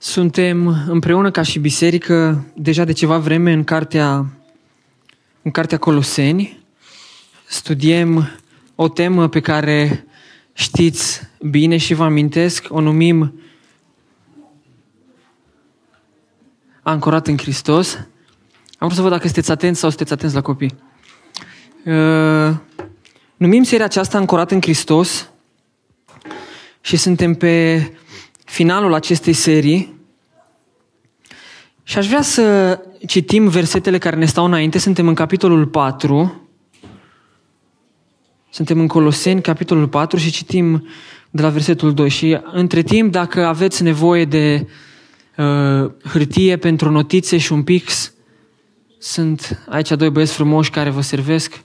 Suntem împreună ca și biserică deja de ceva vreme în cartea, în cartea Coloseni. Studiem o temă pe care știți bine și vă amintesc, o numim Ancorat în Hristos. Am vrut să văd dacă sunteți atenți sau sunteți atenți la copii. Uh, numim seria aceasta Ancorat în Hristos și suntem pe finalul acestei serii și aș vrea să citim versetele care ne stau înainte. Suntem în capitolul 4. Suntem în Coloseni, capitolul 4 și citim de la versetul 2. Și între timp, dacă aveți nevoie de uh, hârtie pentru notițe și un pix, sunt aici doi băieți frumoși care vă servesc.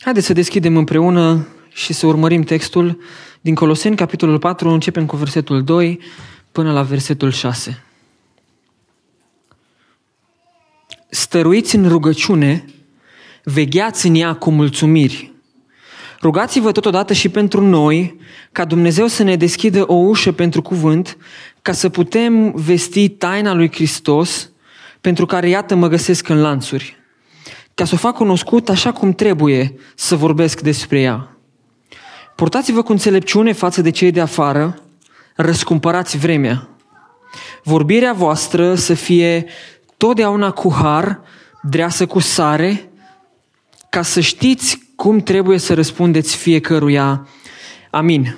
Haideți să deschidem împreună și să urmărim textul din Coloseni, capitolul 4, începem cu versetul 2 până la versetul 6. Stăruiți în rugăciune, vegheați în ea cu mulțumiri. Rugați-vă totodată și pentru noi, ca Dumnezeu să ne deschidă o ușă pentru cuvânt, ca să putem vesti taina lui Hristos, pentru care iată mă găsesc în lanțuri, ca să o fac cunoscut așa cum trebuie să vorbesc despre ea. Purtați-vă cu înțelepciune față de cei de afară, răscumpărați vremea. Vorbirea voastră să fie totdeauna cu har, dreasă cu sare, ca să știți cum trebuie să răspundeți fiecăruia. Amin.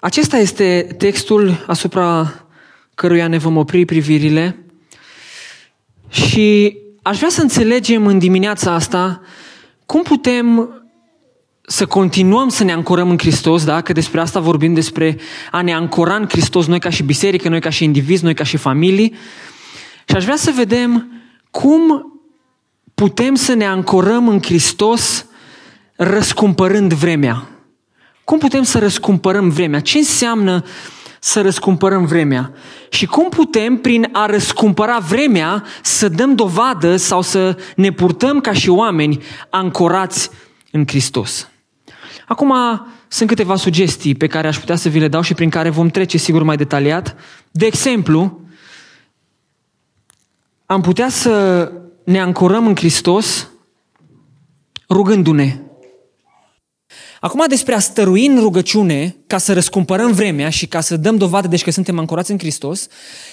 Acesta este textul asupra căruia ne vom opri privirile și aș vrea să înțelegem în dimineața asta cum putem să continuăm să ne ancorăm în Hristos, da? că despre asta vorbim, despre a ne ancora în Hristos, noi ca și biserică, noi ca și indivizi, noi ca și familii. Și aș vrea să vedem cum putem să ne ancorăm în Hristos răscumpărând vremea. Cum putem să răscumpărăm vremea? Ce înseamnă să răscumpărăm vremea? Și cum putem, prin a răscumpăra vremea, să dăm dovadă sau să ne purtăm ca și oameni ancorați în Hristos? Acum sunt câteva sugestii pe care aș putea să vi le dau și prin care vom trece sigur mai detaliat. De exemplu, am putea să ne ancorăm în Hristos rugându-ne. Acum despre a stărui în rugăciune ca să răscumpărăm vremea și ca să dăm dovadă deci că suntem ancorați în Hristos,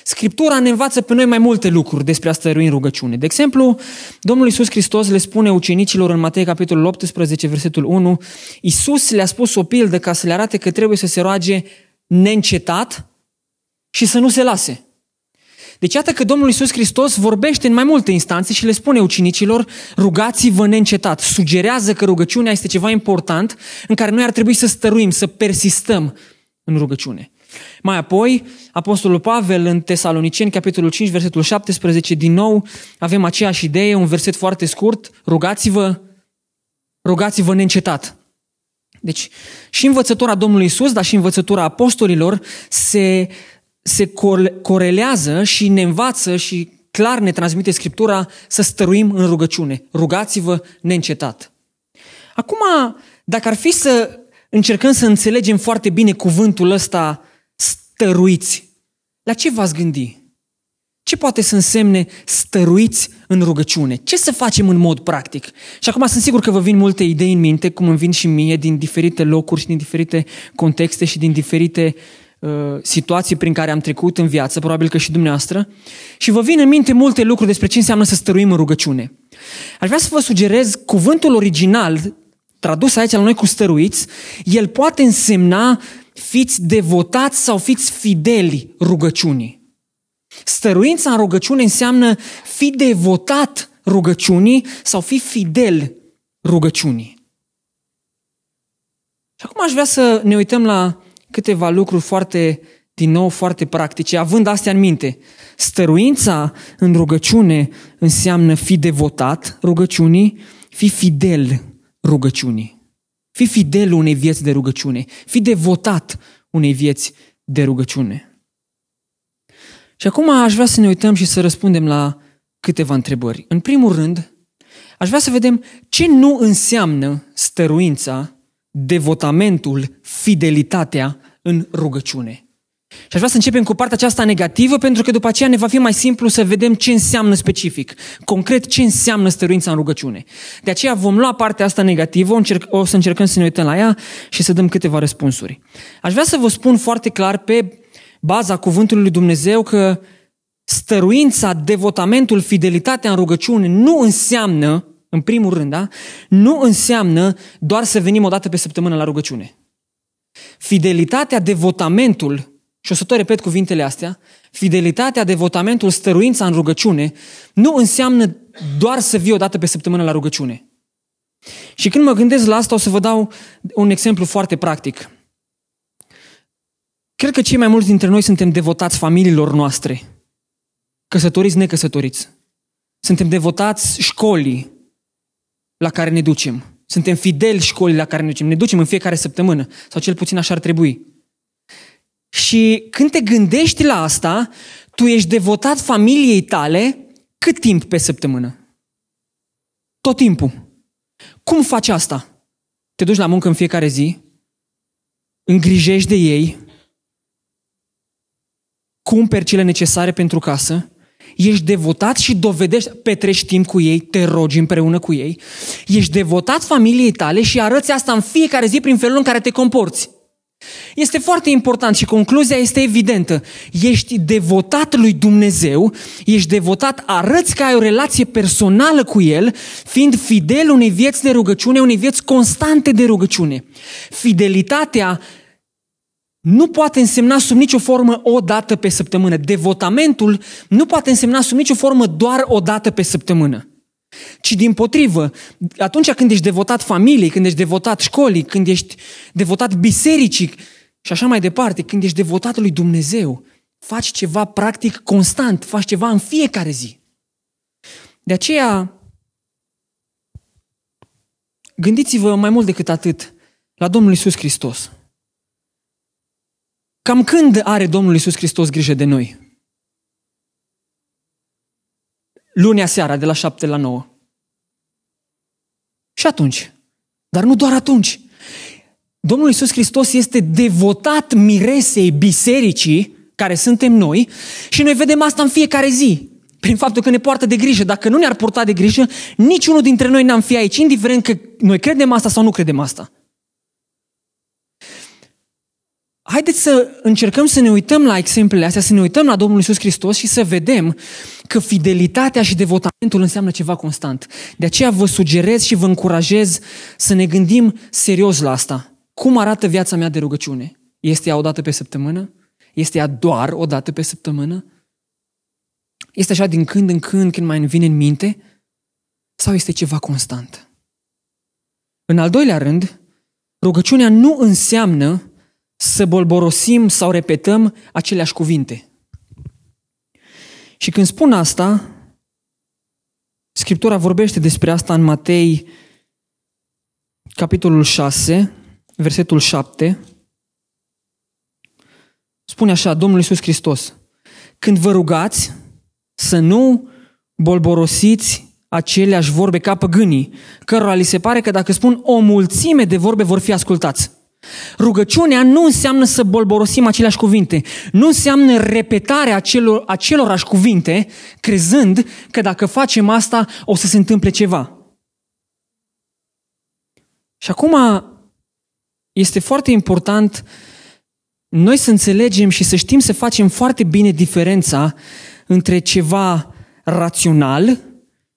Scriptura ne învață pe noi mai multe lucruri despre a stărui în rugăciune. De exemplu, Domnul Iisus Hristos le spune ucenicilor în Matei capitolul 18, versetul 1, Iisus le-a spus o pildă ca să le arate că trebuie să se roage neîncetat și să nu se lase. Deci iată că Domnul Iisus Hristos vorbește în mai multe instanțe și le spune ucenicilor, rugați-vă neîncetat. Sugerează că rugăciunea este ceva important în care noi ar trebui să stăruim, să persistăm în rugăciune. Mai apoi, Apostolul Pavel în Tesaloniceni, capitolul 5, versetul 17, din nou avem aceeași idee, un verset foarte scurt, rugați-vă, rugați-vă neîncetat. Deci, și învățătura Domnului Isus, dar și învățătura apostolilor se se corelează și ne învață și clar ne transmite Scriptura să stăruim în rugăciune. Rugați-vă neîncetat. Acum, dacă ar fi să încercăm să înțelegem foarte bine cuvântul ăsta stăruiți, la ce v-ați gândi? Ce poate să însemne stăruiți în rugăciune? Ce să facem în mod practic? Și acum sunt sigur că vă vin multe idei în minte, cum îmi vin și mie, din diferite locuri și din diferite contexte și din diferite Uh, situații prin care am trecut în viață, probabil că și dumneavoastră, și vă vin în minte multe lucruri despre ce înseamnă să stăruim în rugăciune. Aș vrea să vă sugerez cuvântul original, tradus aici la noi cu stăruiți, el poate însemna fiți devotați sau fiți fideli rugăciunii. Stăruința în rugăciune înseamnă fi devotat rugăciunii sau fi fidel rugăciunii. Și acum aș vrea să ne uităm la câteva lucruri foarte, din nou, foarte practice, având astea în minte. Stăruința în rugăciune înseamnă fi devotat rugăciunii, fi fidel rugăciunii. Fi fidel unei vieți de rugăciune. Fi devotat unei vieți de rugăciune. Și acum aș vrea să ne uităm și să răspundem la câteva întrebări. În primul rând, aș vrea să vedem ce nu înseamnă stăruința devotamentul, fidelitatea în rugăciune. Și aș vrea să începem cu partea aceasta negativă, pentru că după aceea ne va fi mai simplu să vedem ce înseamnă specific, concret ce înseamnă stăruința în rugăciune. De aceea vom lua partea asta negativă, o, încerc, o să încercăm să ne uităm la ea și să dăm câteva răspunsuri. Aș vrea să vă spun foarte clar pe baza cuvântului lui Dumnezeu că stăruința, devotamentul, fidelitatea în rugăciune nu înseamnă, în primul rând, da? nu înseamnă doar să venim o dată pe săptămână la rugăciune. Fidelitatea, devotamentul, și o să tot repet cuvintele astea, fidelitatea, devotamentul, stăruința în rugăciune nu înseamnă doar să vii o dată pe săptămână la rugăciune. Și când mă gândesc la asta, o să vă dau un exemplu foarte practic. Cred că cei mai mulți dintre noi suntem devotați familiilor noastre, căsătoriți, necăsătoriți. Suntem devotați școlii la care ne ducem. Suntem fideli școlii la care ne ducem. Ne ducem în fiecare săptămână, sau cel puțin așa ar trebui. Și când te gândești la asta, tu ești devotat familiei tale cât timp pe săptămână? Tot timpul. Cum faci asta? Te duci la muncă în fiecare zi, îngrijești de ei, cumperi cele necesare pentru casă, ești devotat și dovedești, petrești timp cu ei, te rogi împreună cu ei, ești devotat familiei tale și arăți asta în fiecare zi prin felul în care te comporți. Este foarte important și concluzia este evidentă. Ești devotat lui Dumnezeu, ești devotat, arăți că ai o relație personală cu El, fiind fidel unei vieți de rugăciune, unei vieți constante de rugăciune. Fidelitatea nu poate însemna sub nicio formă o dată pe săptămână. Devotamentul nu poate însemna sub nicio formă doar o dată pe săptămână. Ci din potrivă, atunci când ești devotat familiei, când ești devotat școlii, când ești devotat bisericii și așa mai departe, când ești devotat lui Dumnezeu, faci ceva practic constant, faci ceva în fiecare zi. De aceea, gândiți-vă mai mult decât atât la Domnul Isus Hristos. Cam când are Domnul Isus Hristos grijă de noi? lunea seara de la șapte la nouă. Și atunci. Dar nu doar atunci. Domnul Iisus Hristos este devotat miresei bisericii, care suntem noi, și noi vedem asta în fiecare zi. Prin faptul că ne poartă de grijă. Dacă nu ne-ar purta de grijă, niciunul dintre noi n-am fi aici, indiferent că noi credem asta sau nu credem asta. Haideți să încercăm să ne uităm la exemplele astea, să ne uităm la Domnul Isus Hristos și să vedem că fidelitatea și devotamentul înseamnă ceva constant. De aceea vă sugerez și vă încurajez să ne gândim serios la asta. Cum arată viața mea de rugăciune? Este ea o dată pe săptămână? Este ea doar o dată pe săptămână? Este așa din când în când, când mai îmi vine în minte? Sau este ceva constant? În al doilea rând, rugăciunea nu înseamnă să bolborosim sau repetăm aceleași cuvinte. Și când spun asta, Scriptura vorbește despre asta în Matei, capitolul 6, versetul 7. Spune așa, Domnul Iisus Hristos, când vă rugați să nu bolborosiți aceleași vorbe ca păgânii, cărora li se pare că dacă spun o mulțime de vorbe vor fi ascultați. Rugăciunea nu înseamnă să bolborosim aceleași cuvinte. Nu înseamnă repetarea acelor, acelorași cuvinte, crezând că dacă facem asta o să se întâmple ceva. Și acum este foarte important noi să înțelegem și să știm să facem foarte bine diferența între ceva rațional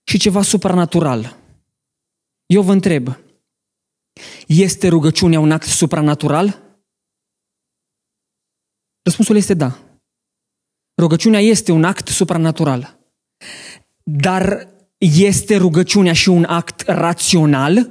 și ceva supranatural. Eu vă întreb, este rugăciunea un act supranatural? Răspunsul este da. Rugăciunea este un act supranatural. Dar este rugăciunea și un act rațional?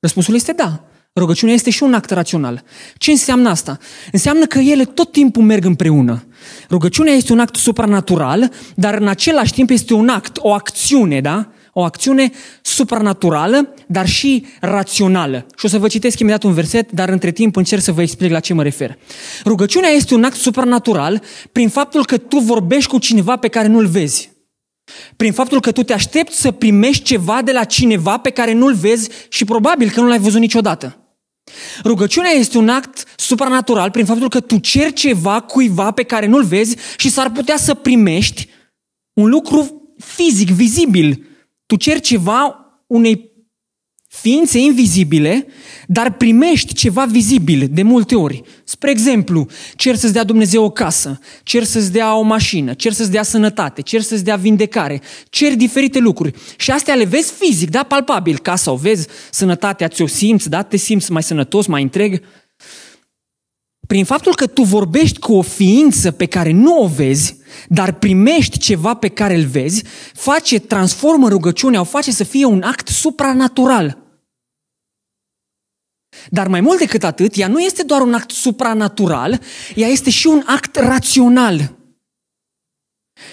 Răspunsul este da. Rugăciunea este și un act rațional. Ce înseamnă asta? Înseamnă că ele tot timpul merg împreună. Rugăciunea este un act supranatural, dar în același timp este un act, o acțiune, da? O acțiune supranaturală, dar și rațională. Și o să vă citesc imediat un verset, dar între timp încerc să vă explic la ce mă refer. Rugăciunea este un act supranatural prin faptul că tu vorbești cu cineva pe care nu-l vezi. Prin faptul că tu te aștepți să primești ceva de la cineva pe care nu-l vezi și probabil că nu l-ai văzut niciodată. Rugăciunea este un act supranatural prin faptul că tu ceri ceva cuiva pe care nu-l vezi și s-ar putea să primești un lucru fizic, vizibil. Tu ceri ceva unei ființe invizibile, dar primești ceva vizibil de multe ori. Spre exemplu, cer să-ți dea Dumnezeu o casă, cer să-ți dea o mașină, cer să-ți dea sănătate, cer să-ți dea vindecare, cer diferite lucruri. Și astea le vezi fizic, da, palpabil. Casa o vezi, sănătatea ți-o simți, da, te simți mai sănătos, mai întreg. Prin faptul că tu vorbești cu o ființă pe care nu o vezi, dar primești ceva pe care îl vezi, face, transformă rugăciunea, o face să fie un act supranatural. Dar mai mult decât atât, ea nu este doar un act supranatural, ea este și un act rațional.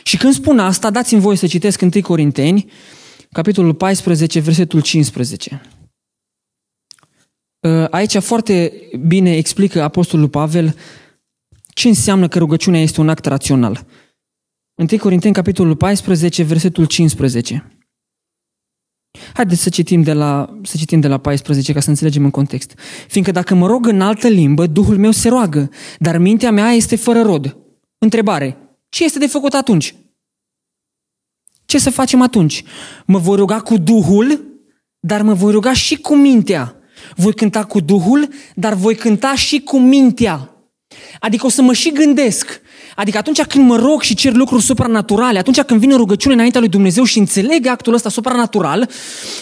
Și când spun asta, dați-mi voie să citesc 1 Corinteni, capitolul 14, versetul 15. Ă, aici foarte bine explică Apostolul Pavel ce înseamnă că rugăciunea este un act rațional. 1 Corinteni, capitolul 14, versetul 15. Haideți să citim, de la, să citim de la 14 ca să înțelegem în context. Fiindcă dacă mă rog în altă limbă, Duhul meu se roagă, dar mintea mea este fără rod. Întrebare. Ce este de făcut atunci? Ce să facem atunci? Mă voi ruga cu Duhul, dar mă voi ruga și cu mintea. Voi cânta cu Duhul, dar voi cânta și cu mintea. Adică o să mă și gândesc. Adică atunci când mă rog și cer lucruri supranaturale, atunci când vine rugăciune înaintea lui Dumnezeu și înțeleg actul ăsta supranatural,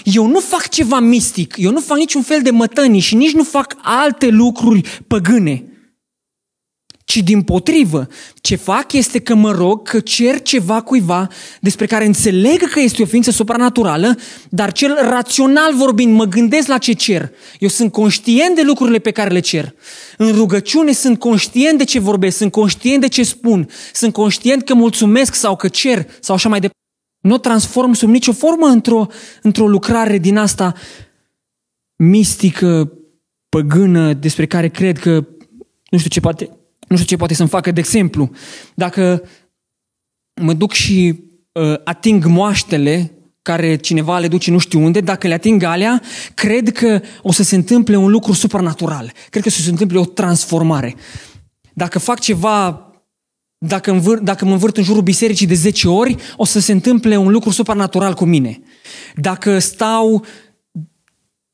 eu nu fac ceva mistic, eu nu fac niciun fel de mătănii și nici nu fac alte lucruri păgâne ci din potrivă, ce fac este că mă rog, că cer ceva cuiva despre care înțeleg că este o ființă supranaturală, dar cel rațional vorbind, mă gândesc la ce cer. Eu sunt conștient de lucrurile pe care le cer. În rugăciune sunt conștient de ce vorbesc, sunt conștient de ce spun, sunt conștient că mulțumesc sau că cer sau așa mai departe. Nu o transform sub nicio formă într-o, într-o lucrare din asta mistică, păgână, despre care cred că nu știu ce poate, nu știu ce poate să-mi facă. De exemplu, dacă mă duc și uh, ating moaștele care cineva le duce nu știu unde, dacă le ating alea, cred că o să se întâmple un lucru supranatural. Cred că o să se întâmple o transformare. Dacă fac ceva, dacă, învâr, dacă mă învârt în jurul bisericii de 10 ori, o să se întâmple un lucru supranatural cu mine. Dacă stau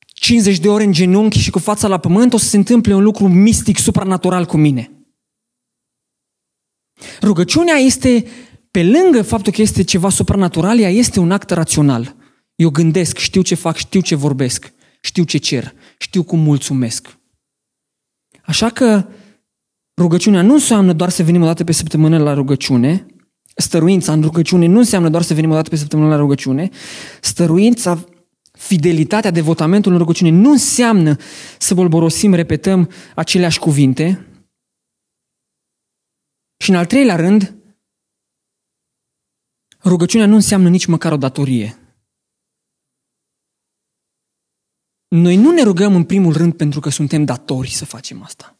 50 de ore în genunchi și cu fața la pământ, o să se întâmple un lucru mistic, supranatural cu mine. Rugăciunea este, pe lângă faptul că este ceva supranatural, ea este un act rațional. Eu gândesc, știu ce fac, știu ce vorbesc, știu ce cer, știu cum mulțumesc. Așa că rugăciunea nu înseamnă doar să venim o dată pe săptămână la rugăciune, stăruința în rugăciune nu înseamnă doar să venim o dată pe săptămână la rugăciune, stăruința, fidelitatea, devotamentul în rugăciune nu înseamnă să bolborosim, repetăm aceleași cuvinte, și în al treilea rând, rugăciunea nu înseamnă nici măcar o datorie. Noi nu ne rugăm în primul rând pentru că suntem datori să facem asta.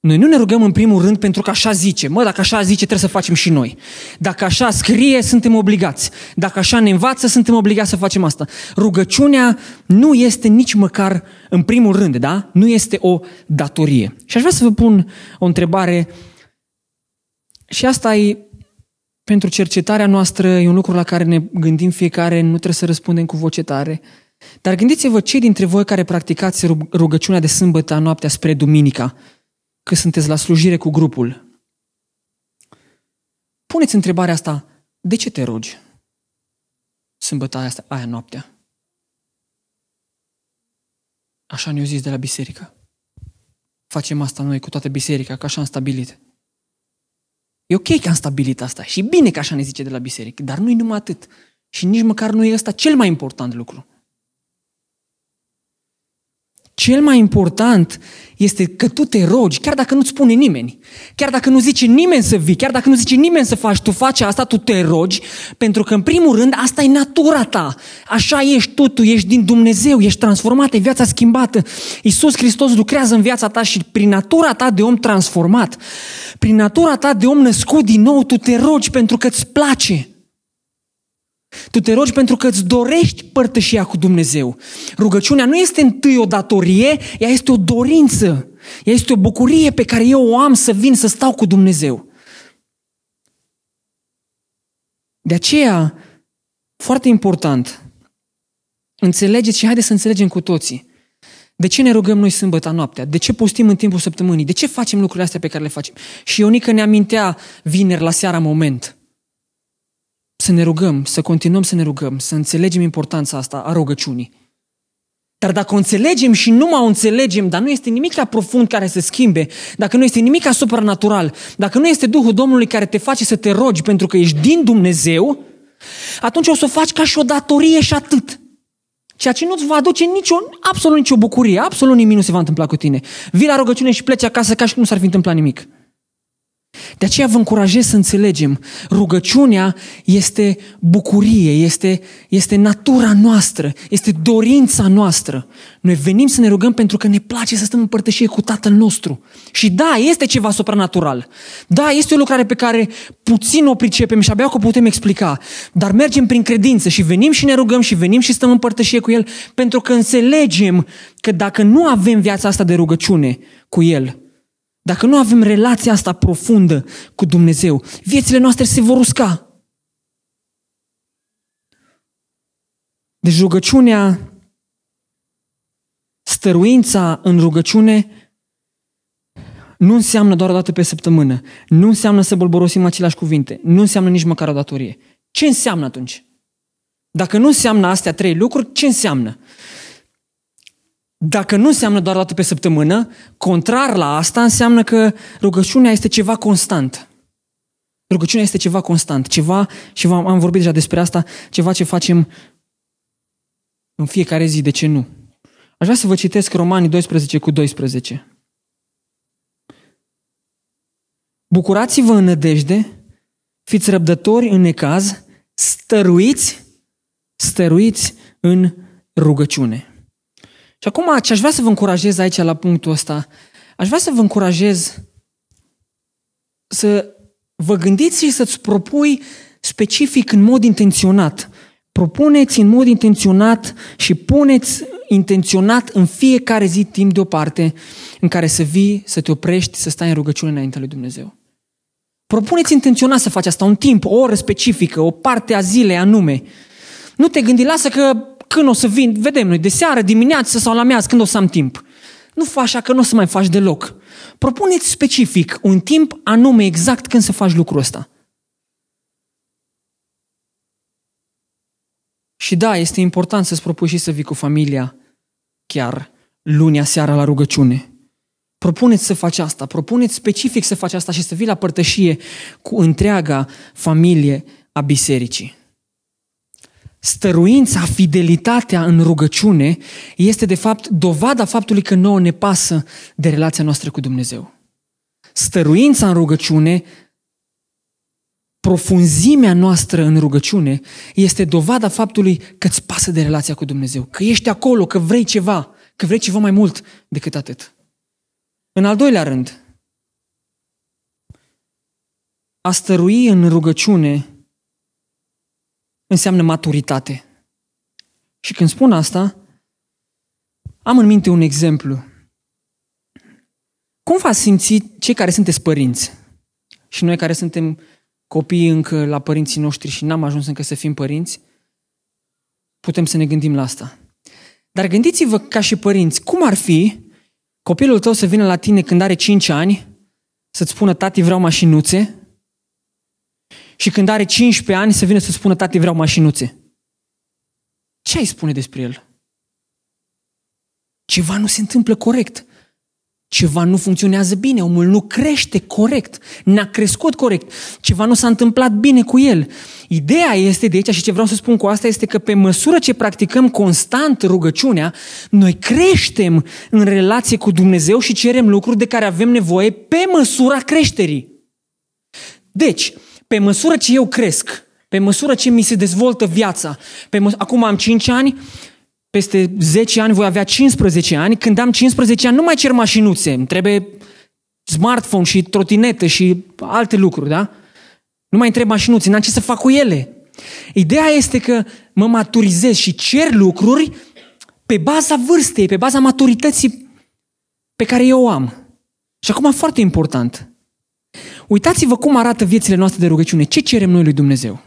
Noi nu ne rugăm în primul rând pentru că așa zice. Mă, dacă așa zice, trebuie să facem și noi. Dacă așa scrie, suntem obligați. Dacă așa ne învață, suntem obligați să facem asta. Rugăciunea nu este nici măcar în primul rând, da? Nu este o datorie. Și aș vrea să vă pun o întrebare și asta e pentru cercetarea noastră, e un lucru la care ne gândim fiecare, nu trebuie să răspundem cu voce tare. Dar gândiți-vă cei dintre voi care practicați rugăciunea de sâmbătă noaptea spre duminica, că sunteți la slujire cu grupul. Puneți întrebarea asta, de ce te rogi? Sâmbătă aia, asta, aia noaptea. Așa ne-au zis de la biserică. Facem asta noi cu toată biserica, că așa am stabilit. E ok că am stabilit asta și bine că așa ne zice de la biserică, dar nu-i numai atât. Și nici măcar nu e ăsta cel mai important lucru. Cel mai important este că tu te rogi, chiar dacă nu-ți spune nimeni, chiar dacă nu zice nimeni să vii, chiar dacă nu zice nimeni să faci, tu faci asta, tu te rogi, pentru că în primul rând asta e natura ta. Așa ești tu, tu ești din Dumnezeu, ești transformat, e viața schimbată. Iisus Hristos lucrează în viața ta și prin natura ta de om transformat, prin natura ta de om născut din nou, tu te rogi pentru că îți place. Tu te rogi pentru că îți dorești părtășia cu Dumnezeu. Rugăciunea nu este întâi o datorie, ea este o dorință. Ea este o bucurie pe care eu o am să vin să stau cu Dumnezeu. De aceea, foarte important, înțelegeți și haideți să înțelegem cu toții. De ce ne rugăm noi sâmbătă noaptea? De ce postim în timpul săptămânii? De ce facem lucrurile astea pe care le facem? Și Ionica ne amintea vineri la seara moment. Să ne rugăm, să continuăm să ne rugăm, să înțelegem importanța asta a rugăciunii. Dar dacă o înțelegem și nu mai o înțelegem, dar nu este nimic la profund care să schimbe, dacă nu este nimic asupra natural, dacă nu este Duhul Domnului care te face să te rogi pentru că ești din Dumnezeu, atunci o să o faci ca și o datorie și atât. Ceea ce nu-ți va aduce nicio, absolut nicio bucurie, absolut nimic nu se va întâmpla cu tine. Vii la rugăciune și pleci acasă ca și cum nu s-ar fi întâmplat nimic. De aceea vă încurajez să înțelegem, rugăciunea este bucurie, este, este natura noastră, este dorința noastră. Noi venim să ne rugăm pentru că ne place să stăm în părtășie cu Tatăl nostru. Și da, este ceva supranatural. Da, este o lucrare pe care puțin o pricepem și abia o putem explica. Dar mergem prin credință și venim și ne rugăm și venim și stăm în părtășie cu El pentru că înțelegem că dacă nu avem viața asta de rugăciune cu El, dacă nu avem relația asta profundă cu Dumnezeu, viețile noastre se vor usca. Deci rugăciunea, stăruința în rugăciune nu înseamnă doar o dată pe săptămână. Nu înseamnă să bolborosim aceleași cuvinte. Nu înseamnă nici măcar o datorie. Ce înseamnă atunci? Dacă nu înseamnă astea trei lucruri, ce înseamnă? Dacă nu înseamnă doar o dată pe săptămână, contrar la asta înseamnă că rugăciunea este ceva constant. Rugăciunea este ceva constant, ceva, și am vorbit deja despre asta, ceva ce facem în fiecare zi, de ce nu? Aș vrea să vă citesc Romanii 12 cu 12. Bucurați-vă în nădejde, fiți răbdători în necaz, stăruiți, stăruiți în rugăciune. Și acum ce aș vrea să vă încurajez aici la punctul ăsta, aș vrea să vă încurajez să vă gândiți și să-ți propui specific în mod intenționat. Propuneți în mod intenționat și puneți intenționat în fiecare zi timp deoparte în care să vii, să te oprești, să stai în rugăciune înaintea lui Dumnezeu. Propuneți intenționat să faci asta, un timp, o oră specifică, o parte a zilei anume. Nu te gândi, lasă că când o să vin, vedem noi, de seară, dimineață sau la mează, când o să am timp. Nu faci așa că nu o să mai faci deloc. Propuneți specific un timp anume exact când să faci lucrul ăsta. Și da, este important să-ți propui și să vii cu familia chiar lunia seara la rugăciune. Propuneți să faci asta, propuneți specific să faci asta și să vii la părtășie cu întreaga familie a bisericii stăruința, fidelitatea în rugăciune este de fapt dovada faptului că nouă ne pasă de relația noastră cu Dumnezeu. Stăruința în rugăciune, profunzimea noastră în rugăciune este dovada faptului că îți pasă de relația cu Dumnezeu, că ești acolo, că vrei ceva, că vrei ceva mai mult decât atât. În al doilea rând, a stărui în rugăciune înseamnă maturitate. Și când spun asta, am în minte un exemplu. Cum v-ați simțit cei care sunteți părinți? Și noi care suntem copii încă la părinții noștri și n-am ajuns încă să fim părinți, putem să ne gândim la asta. Dar gândiți-vă ca și părinți, cum ar fi copilul tău să vină la tine când are 5 ani, să-ți spună, tati, vreau mașinuțe, și când are 15 ani să vină să spună, tati, vreau mașinuțe. Ce ai spune despre el? Ceva nu se întâmplă corect. Ceva nu funcționează bine, omul nu crește corect, n-a crescut corect, ceva nu s-a întâmplat bine cu el. Ideea este de aici și ce vreau să spun cu asta este că pe măsură ce practicăm constant rugăciunea, noi creștem în relație cu Dumnezeu și cerem lucruri de care avem nevoie pe măsura creșterii. Deci, pe măsură ce eu cresc, pe măsură ce mi se dezvoltă viața, pe măs- acum am 5 ani, peste 10 ani voi avea 15 ani, când am 15 ani nu mai cer mașinuțe, îmi trebuie smartphone și trotinetă și alte lucruri, da? Nu mai întreb mașinuțe, n-am ce să fac cu ele. Ideea este că mă maturizez și cer lucruri pe baza vârstei, pe baza maturității pe care eu o am. Și acum foarte important. Uitați-vă cum arată viețile noastre de rugăciune. Ce cerem noi lui Dumnezeu?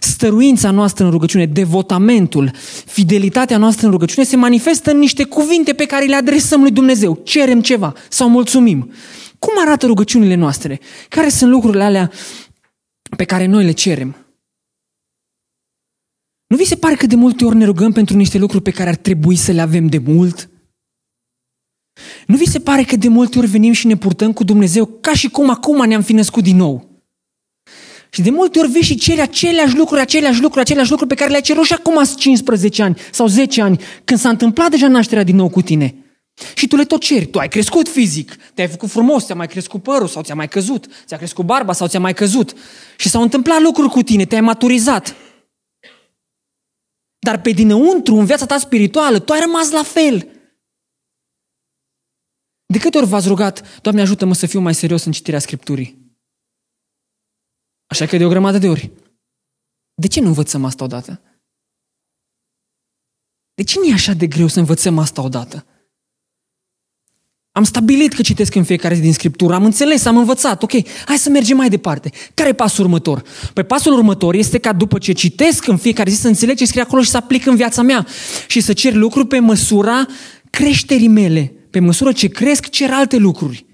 Stăruința noastră în rugăciune, devotamentul, fidelitatea noastră în rugăciune se manifestă în niște cuvinte pe care le adresăm lui Dumnezeu. Cerem ceva sau mulțumim. Cum arată rugăciunile noastre? Care sunt lucrurile alea pe care noi le cerem? Nu vi se pare că de multe ori ne rugăm pentru niște lucruri pe care ar trebui să le avem de mult? Nu vi se pare că de multe ori venim și ne purtăm cu Dumnezeu ca și cum acum ne-am fi născut din nou? Și de multe ori vei și ceri aceleași lucruri, aceleași lucruri, aceleași lucruri pe care le-ai cerut și acum 15 ani sau 10 ani, când s-a întâmplat deja nașterea din nou cu tine. Și tu le tot ceri. Tu ai crescut fizic, te-ai făcut frumos, ți-a mai crescut părul sau ți-a mai căzut, ți-a crescut barba sau ți-a mai căzut. Și s-au întâmplat lucruri cu tine, te-ai maturizat. Dar pe dinăuntru, în viața ta spirituală, tu ai rămas la fel. De câte ori v-ați rugat, Doamne ajută-mă să fiu mai serios în citirea Scripturii? Așa că de o grămadă de ori. De ce nu învățăm asta odată? De ce nu e așa de greu să învățăm asta odată? Am stabilit că citesc în fiecare zi din Scriptură, am înțeles, am învățat, ok, hai să mergem mai departe. Care e pasul următor? Păi pasul următor este ca după ce citesc în fiecare zi să înțeleg ce scrie acolo și să aplic în viața mea și să cer lucruri pe măsura creșterii mele. Pe măsură ce cresc, cer alte lucruri.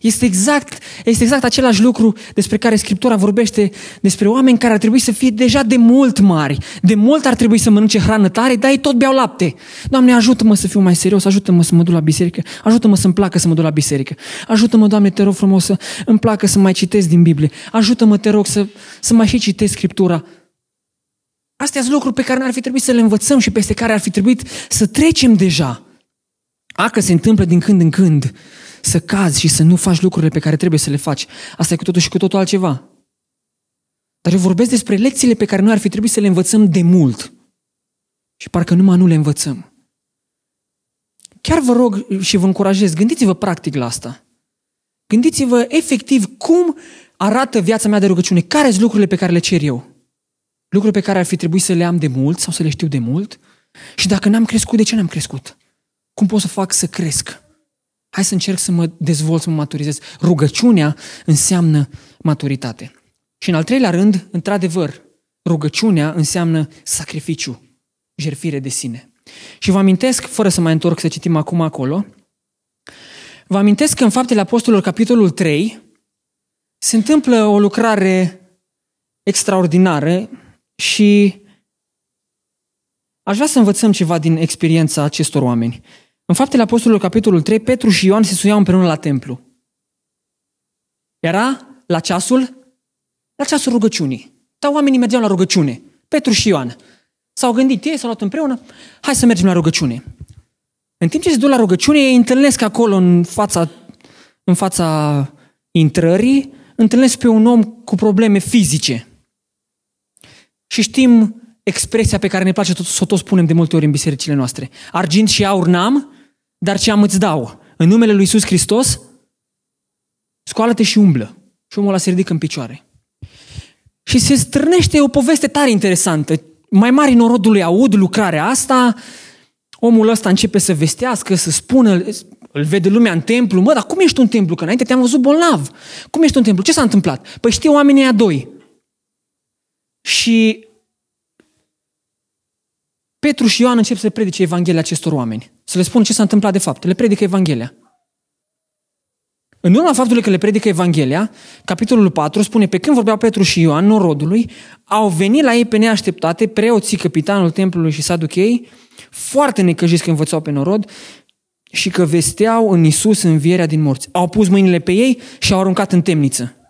Este exact, este exact același lucru despre care Scriptura vorbește despre oameni care ar trebui să fie deja de mult mari. De mult ar trebui să mănânce hrană tare, dar ei tot beau lapte. Doamne, ajută-mă să fiu mai serios, ajută-mă să mă duc la biserică, ajută-mă să-mi placă să mă duc la biserică. Ajută-mă, Doamne, te rog frumos să îmi placă să mai citesc din Biblie. Ajută-mă, te rog, să, să mai și citesc Scriptura. Astea sunt lucruri pe care ar fi trebuit să le învățăm și peste care ar fi trebuit să trecem deja. A, că se întâmplă din când în când să cazi și să nu faci lucrurile pe care trebuie să le faci. Asta e cu totul și cu totul altceva. Dar eu vorbesc despre lecțiile pe care noi ar fi trebuit să le învățăm de mult. Și parcă numai nu le învățăm. Chiar vă rog și vă încurajez, gândiți-vă practic la asta. Gândiți-vă efectiv cum arată viața mea de rugăciune. Care sunt lucrurile pe care le cer eu? Lucruri pe care ar fi trebuit să le am de mult sau să le știu de mult? Și dacă n-am crescut, de ce n-am crescut? Cum pot să fac să cresc? Hai să încerc să mă dezvolt, să mă maturizez. Rugăciunea înseamnă maturitate. Și în al treilea rând, într-adevăr, rugăciunea înseamnă sacrificiu, jertfire de sine. Și vă amintesc, fără să mai întorc să citim acum acolo, vă amintesc că în Faptele Apostolilor, capitolul 3, se întâmplă o lucrare extraordinară și aș vrea să învățăm ceva din experiența acestor oameni. În Faptele Apostolilor, capitolul 3, Petru și Ioan se suiau împreună la templu. Era la ceasul, la ceasul rugăciunii. Dar oamenii mergeau la rugăciune. Petru și Ioan. S-au gândit, ei s-au luat împreună, hai să mergem la rugăciune. În timp ce se duc la rugăciune, ei întâlnesc acolo în fața, în fața intrării, întâlnesc pe un om cu probleme fizice. Și știm expresia pe care ne place să o tot spunem de multe ori în bisericile noastre. Argint și aur n-am, dar ce am îți dau? În numele lui Iisus Hristos, scoală-te și umblă. Și omul ăla se ridică în picioare. Și se strânește o poveste tare interesantă. Mai mari norodului aud lucrarea asta, omul ăsta începe să vestească, să spună, îl vede lumea în templu, mă, dar cum ești un templu? Că înainte te-am văzut bolnav. Cum ești un templu? Ce s-a întâmplat? Păi știu oamenii a doi. Și Petru și Ioan încep să le predice Evanghelia acestor oameni. Să le spună ce s-a întâmplat de fapt. Le predică Evanghelia. În urma faptului că le predică Evanghelia, capitolul 4 spune, pe când vorbeau Petru și Ioan, norodului, au venit la ei pe neașteptate preoții, capitanul templului și saduchei, foarte necăjiți că învățau pe norod și că vesteau în Isus învierea din morți. Au pus mâinile pe ei și au aruncat în temniță.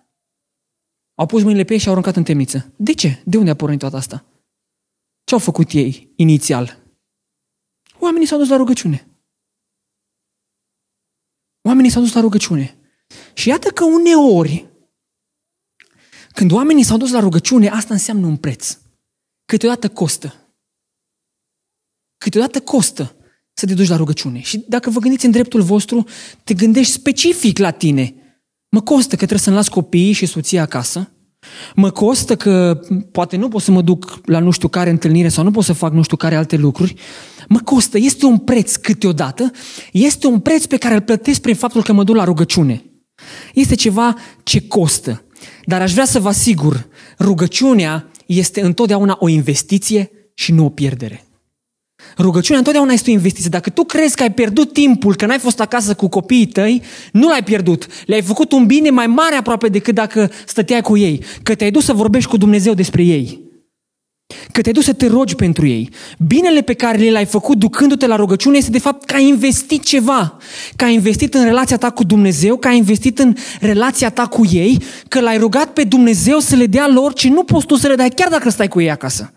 Au pus mâinile pe ei și au aruncat în temniță. De ce? De unde a pornit toată asta? Ce au făcut ei inițial? Oamenii s-au dus la rugăciune. Oamenii s-au dus la rugăciune. Și iată că uneori, când oamenii s-au dus la rugăciune, asta înseamnă un preț. Câteodată costă. Câteodată costă să te duci la rugăciune. Și dacă vă gândiți în dreptul vostru, te gândești specific la tine. Mă costă că trebuie să-mi las copiii și soția acasă. Mă costă că poate nu pot să mă duc la nu știu care întâlnire sau nu pot să fac nu știu care alte lucruri. Mă costă. Este un preț câteodată. Este un preț pe care îl plătesc prin faptul că mă duc la rugăciune. Este ceva ce costă. Dar aș vrea să vă asigur, rugăciunea este întotdeauna o investiție și nu o pierdere. Rugăciunea întotdeauna este o investiție. Dacă tu crezi că ai pierdut timpul, că n-ai fost acasă cu copiii tăi, nu l-ai pierdut. Le-ai făcut un bine mai mare aproape decât dacă stăteai cu ei. Că te-ai dus să vorbești cu Dumnezeu despre ei. Că te-ai dus să te rogi pentru ei. Binele pe care l-ai făcut ducându-te la rugăciune este de fapt că ai investit ceva. Că ai investit în relația ta cu Dumnezeu, că ai investit în relația ta cu ei, că l-ai rugat pe Dumnezeu să le dea lor ce nu poți tu să le dai chiar dacă stai cu ei acasă.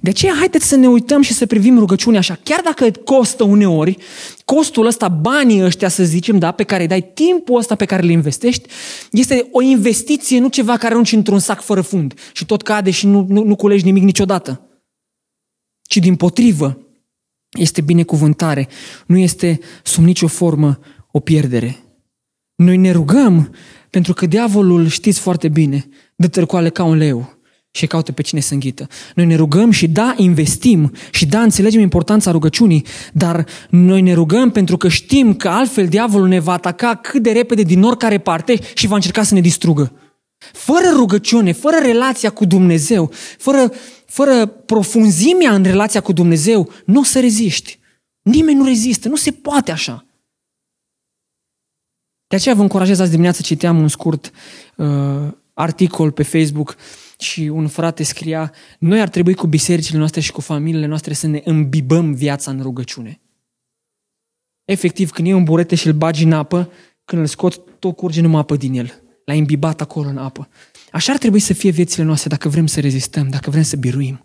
De aceea, haideți să ne uităm și să privim rugăciunea așa. Chiar dacă costă uneori, costul ăsta, banii ăștia, să zicem, da, pe care îi dai timpul ăsta pe care îl investești, este o investiție, nu ceva care arunci într-un sac fără fund și tot cade și nu, nu, nu culegi nimic niciodată. Ci din potrivă, este binecuvântare, nu este sub nicio formă o pierdere. Noi ne rugăm pentru că diavolul, știți foarte bine, dă târcoale ca un leu și caută pe cine să înghită. Noi ne rugăm și da, investim și da, înțelegem importanța rugăciunii, dar noi ne rugăm pentru că știm că altfel diavolul ne va ataca cât de repede din oricare parte și va încerca să ne distrugă. Fără rugăciune, fără relația cu Dumnezeu, fără, fără profunzimea în relația cu Dumnezeu, nu o să reziști. Nimeni nu rezistă, nu se poate așa. De aceea vă încurajez azi dimineață, citeam un scurt uh, articol pe Facebook și un frate scria, noi ar trebui cu bisericile noastre și cu familiile noastre să ne îmbibăm viața în rugăciune. Efectiv, când e un burete și îl bagi în apă, când îl scot, tot curge numai apă din el. L-ai imbibat acolo în apă. Așa ar trebui să fie viețile noastre dacă vrem să rezistăm, dacă vrem să biruim.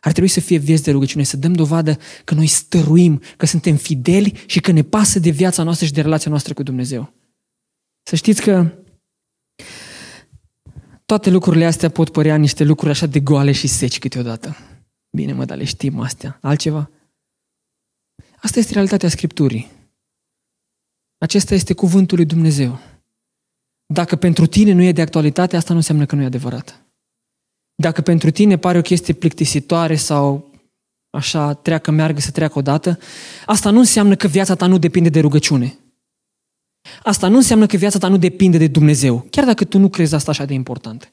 Ar trebui să fie vieți de rugăciune, să dăm dovadă că noi stăruim, că suntem fideli și că ne pasă de viața noastră și de relația noastră cu Dumnezeu. Să știți că toate lucrurile astea pot părea niște lucruri așa de goale și seci câteodată. Bine, mă, dar le știm astea. Altceva? Asta este realitatea Scripturii. Acesta este cuvântul lui Dumnezeu. Dacă pentru tine nu e de actualitate, asta nu înseamnă că nu e adevărat. Dacă pentru tine pare o chestie plictisitoare sau așa treacă, meargă să treacă odată, asta nu înseamnă că viața ta nu depinde de rugăciune. Asta nu înseamnă că viața ta nu depinde de Dumnezeu, chiar dacă tu nu crezi asta așa de important.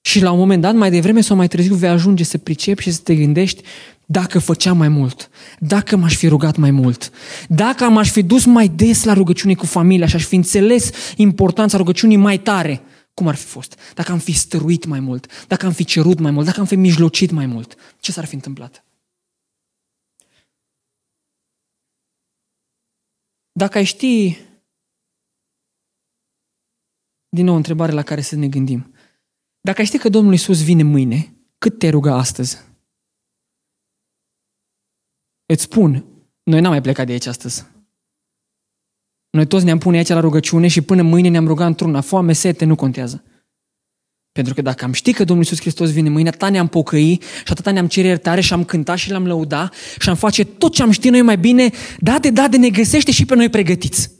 Și la un moment dat, mai devreme sau mai târziu, vei ajunge să pricepi și să te gândești dacă făceam mai mult, dacă m-aș fi rugat mai mult, dacă m-aș fi dus mai des la rugăciune cu familia și aș fi înțeles importanța rugăciunii mai tare, cum ar fi fost? Dacă am fi stăruit mai mult, dacă am fi cerut mai mult, dacă am fi mijlocit mai mult, ce s-ar fi întâmplat? Dacă ai ști, din nou, întrebare la care să ne gândim. Dacă ai ști că Domnul Isus vine mâine, cât te ruga astăzi? Îți spun, noi n-am mai plecat de aici astăzi. Noi toți ne-am pune aici la rugăciune și până mâine ne-am rugat într-una. Foame, sete, nu contează. Pentru că dacă am ști că Domnul Iisus Hristos vine mâine, atâta ne-am pocăi și atâta ne-am cere iertare și am cântat și l-am lăuda și am face tot ce am ști noi mai bine, da de da de ne găsește și pe noi pregătiți.